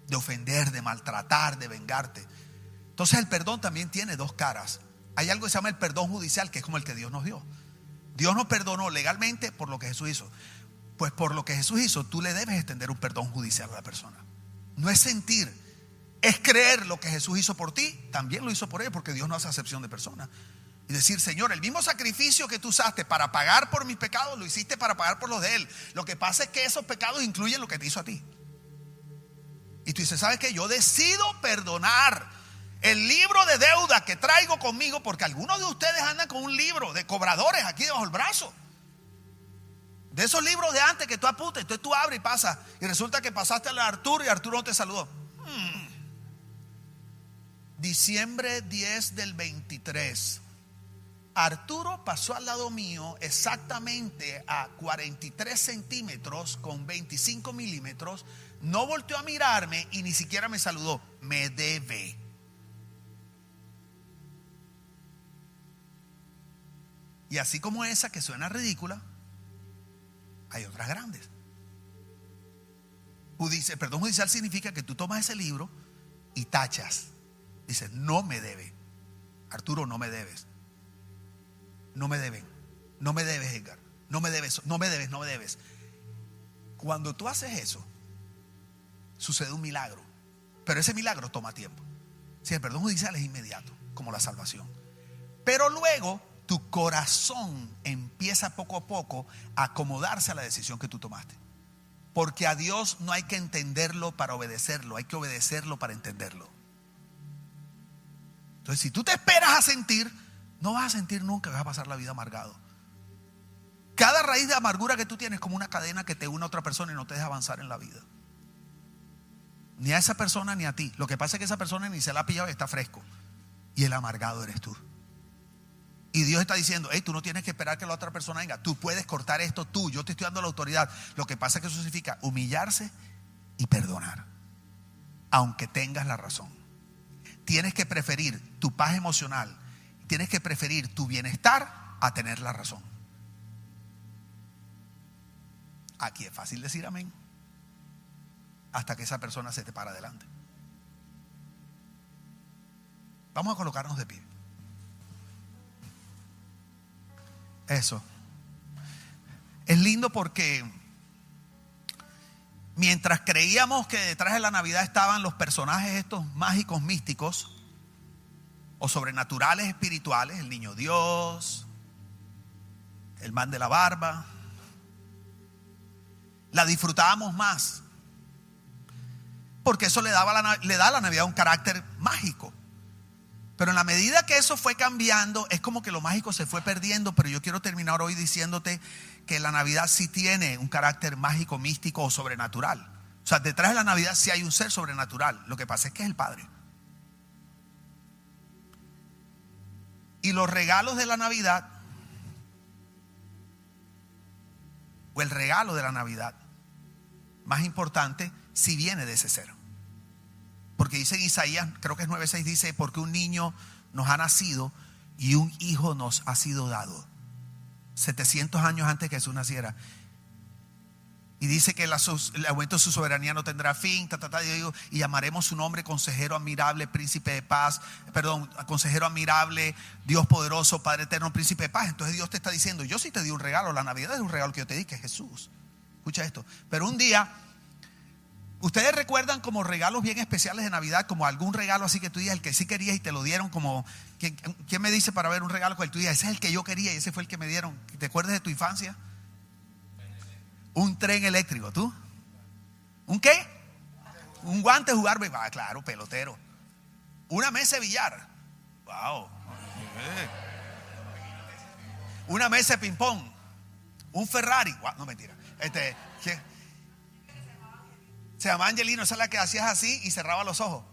De ofender, de maltratar, de vengarte. Entonces el perdón también tiene dos caras. Hay algo que se llama el perdón judicial, que es como el que Dios nos dio. Dios nos perdonó legalmente por lo que Jesús hizo. Pues por lo que Jesús hizo, tú le debes extender un perdón judicial a la persona. No es sentir, es creer lo que Jesús hizo por ti, también lo hizo por él, porque Dios no hace acepción de persona. Y decir, Señor, el mismo sacrificio que tú usaste para pagar por mis pecados, lo hiciste para pagar por los de Él. Lo que pasa es que esos pecados incluyen lo que te hizo a ti. Y tú dices, ¿sabes qué? Yo decido perdonar el libro de deuda que traigo conmigo, porque algunos de ustedes andan con un libro de cobradores aquí debajo del brazo. De esos libros de antes que tú apuntas, entonces tú abres y pasas. Y resulta que pasaste a Arturo y Arturo no te saludó. Diciembre 10 del 23. Arturo pasó al lado mío exactamente a 43 centímetros con 25 milímetros. No volteó a mirarme y ni siquiera me saludó. Me debe. Y así como esa que suena ridícula, hay otras grandes. Judice, perdón judicial significa que tú tomas ese libro y tachas. Dice, no me debe. Arturo, no me debes. No me deben. No me debes, Edgar. No me debes, no me debes, no me debes. Cuando tú haces eso, sucede un milagro. Pero ese milagro toma tiempo. Si el perdón judicial es inmediato, como la salvación. Pero luego tu corazón empieza poco a poco a acomodarse a la decisión que tú tomaste. Porque a Dios no hay que entenderlo para obedecerlo, hay que obedecerlo para entenderlo. Entonces, si tú te esperas a sentir, no vas a sentir nunca, vas a pasar la vida amargado. Cada raíz de amargura que tú tienes es como una cadena que te une a otra persona y no te deja avanzar en la vida. Ni a esa persona ni a ti. Lo que pasa es que esa persona ni se la ha pillado y está fresco. Y el amargado eres tú. Y Dios está diciendo, hey, tú no tienes que esperar que la otra persona venga. Tú puedes cortar esto tú. Yo te estoy dando la autoridad. Lo que pasa es que eso significa humillarse y perdonar. Aunque tengas la razón. Tienes que preferir tu paz emocional. Tienes que preferir tu bienestar a tener la razón. Aquí es fácil decir amén. Hasta que esa persona se te para adelante. Vamos a colocarnos de pie. Eso. Es lindo porque mientras creíamos que detrás de la Navidad estaban los personajes estos mágicos místicos o sobrenaturales espirituales, el niño Dios, el man de la barba, la disfrutábamos más. Porque eso le, daba le da a la Navidad un carácter mágico. Pero en la medida que eso fue cambiando, es como que lo mágico se fue perdiendo, pero yo quiero terminar hoy diciéndote que la Navidad sí tiene un carácter mágico, místico o sobrenatural. O sea, detrás de la Navidad sí hay un ser sobrenatural. Lo que pasa es que es el Padre. Y los regalos de la Navidad, o el regalo de la Navidad, más importante, si viene de ese ser. Porque dice en Isaías, creo que es 9.6, dice, porque un niño nos ha nacido y un hijo nos ha sido dado. 700 años antes que Jesús naciera. Y dice que el aumento de su soberanía no tendrá fin, y llamaremos su nombre consejero admirable, príncipe de paz, perdón, consejero admirable, Dios poderoso, Padre eterno, príncipe de paz. Entonces Dios te está diciendo, yo sí te di un regalo, la Navidad es un regalo que yo te di, que es Jesús. Escucha esto. Pero un día Ustedes recuerdan como regalos bien especiales de Navidad, como algún regalo así que tú digas, el que sí querías y te lo dieron, como, ¿quién, me dice para ver un regalo que tú digas, ese es el que yo quería y ese fue el que me dieron? ¿Te acuerdas de tu infancia? Un tren eléctrico, ¿tú? ¿Un qué? Un guante jugar, ah, claro, pelotero. Una mesa de billar. Wow. Una mesa de ping-pong. Un Ferrari. no, mentira. Este. Se llamaba Angelino, esa es la que hacías así y cerraba los ojos.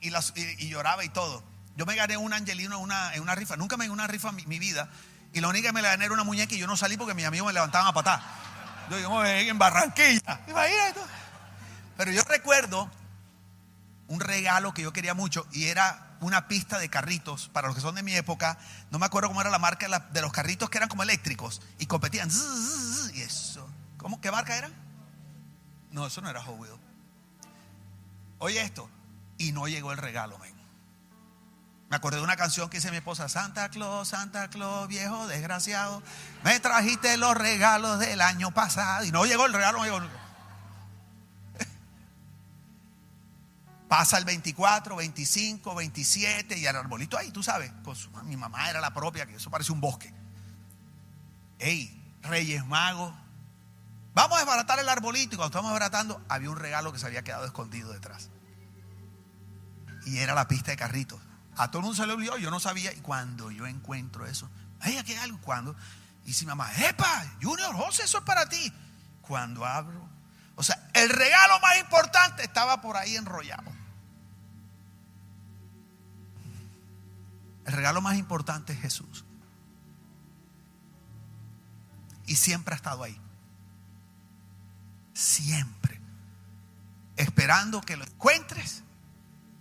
Y, las- y- lloraba y todo. Yo me gané un Angelino en una, en una rifa. Nunca me gané una rifa en mi, vida. Y la única que me la gané era una muñeca y yo no salí porque mis amigos me levantaban a patar. Yo digo, "Eh, en Barranquilla. Imagínate. Pero yo recuerdo un regalo que yo quería mucho y era una pista de carritos para los que son de mi época. No me acuerdo cómo era la marca de los carritos que eran como eléctricos y competían. Y eso. ¿Cómo? ¿Qué marca era? No, eso no era Hot. Oye esto. Y no llegó el regalo, men. Me acordé de una canción que dice mi esposa, Santa Claus, Santa Claus, viejo desgraciado, me trajiste los regalos del año pasado. Y no llegó el regalo, no. Pasa el 24, 25, 27 y el arbolito ahí, tú sabes. Su- mi mamá era la propia, que eso parece un bosque. Ey, Reyes Magos. Vamos a desbaratar el arbolito y cuando estamos desbaratando había un regalo que se había quedado escondido detrás. Y era la pista de carritos. A todo el mundo se le olvidó, yo no sabía. Y cuando yo encuentro eso, ay, aquí hay algo. Cuando, y si mamá, ¡epa! Junior José, eso es para ti. Cuando abro, o sea, el regalo más importante estaba por ahí enrollado. El regalo más importante es Jesús. Y siempre ha estado ahí. Siempre. Esperando que lo encuentres,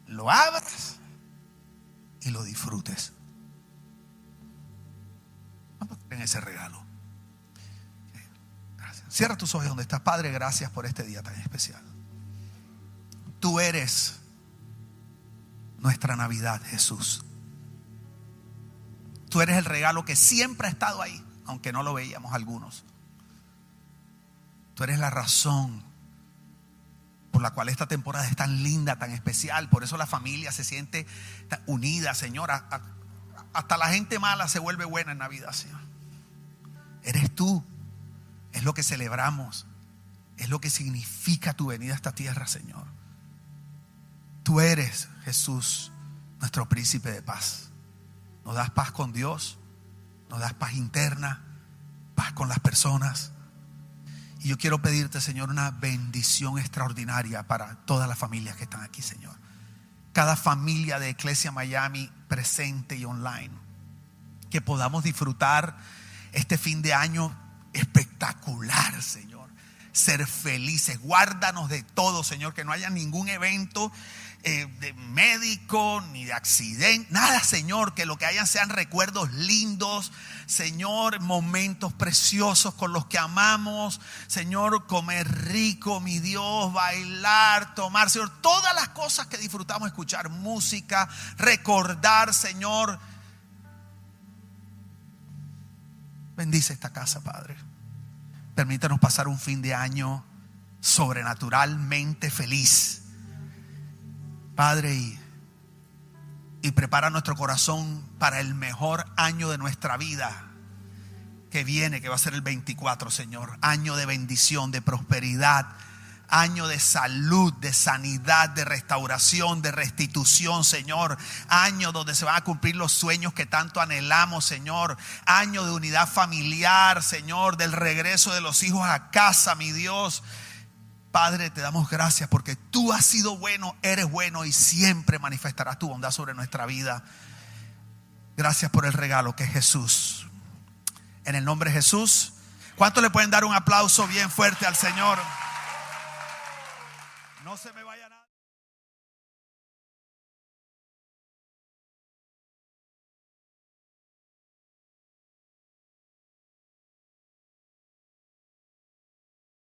lo abras y lo disfrutes. Vamos en ese regalo. Cierra tus ojos donde estás. Padre, gracias por este día tan especial. Tú eres nuestra Navidad, Jesús. Tú eres el regalo que siempre ha estado ahí, aunque no lo veíamos algunos. Tú eres la razón por la cual esta temporada es tan linda, tan especial. Por eso la familia se siente unida, Señor. Hasta la gente mala se vuelve buena en Navidad, Señor. Eres tú. Es lo que celebramos. Es lo que significa tu venida a esta tierra, Señor. Tú eres, Jesús, nuestro príncipe de paz. Nos das paz con Dios. Nos das paz interna. Paz con las personas. Y yo quiero pedirte, Señor, una bendición extraordinaria para todas las familias que están aquí, Señor. Cada familia de Iglesia Miami presente y online. Que podamos disfrutar este fin de año espectacular, Señor. Ser felices. Guárdanos de todo, Señor. Que no haya ningún evento eh, de médico ni de accidente. Nada, Señor. Que lo que hayan sean recuerdos lindos. Señor, momentos preciosos con los que amamos. Señor, comer rico, mi Dios, bailar, tomar, Señor, todas las cosas que disfrutamos, escuchar música, recordar, Señor. Bendice esta casa, Padre. Permítanos pasar un fin de año sobrenaturalmente feliz. Padre, y, y prepara nuestro corazón para el mejor año de nuestra vida que viene, que va a ser el 24, Señor. Año de bendición, de prosperidad, año de salud, de sanidad, de restauración, de restitución, Señor. Año donde se van a cumplir los sueños que tanto anhelamos, Señor. Año de unidad familiar, Señor, del regreso de los hijos a casa, mi Dios. Padre, te damos gracias porque tú has sido bueno, eres bueno y siempre manifestarás tu bondad sobre nuestra vida. Gracias por el regalo que es Jesús. En el nombre de Jesús. ¿Cuánto le pueden dar un aplauso bien fuerte al Señor? No se me vaya.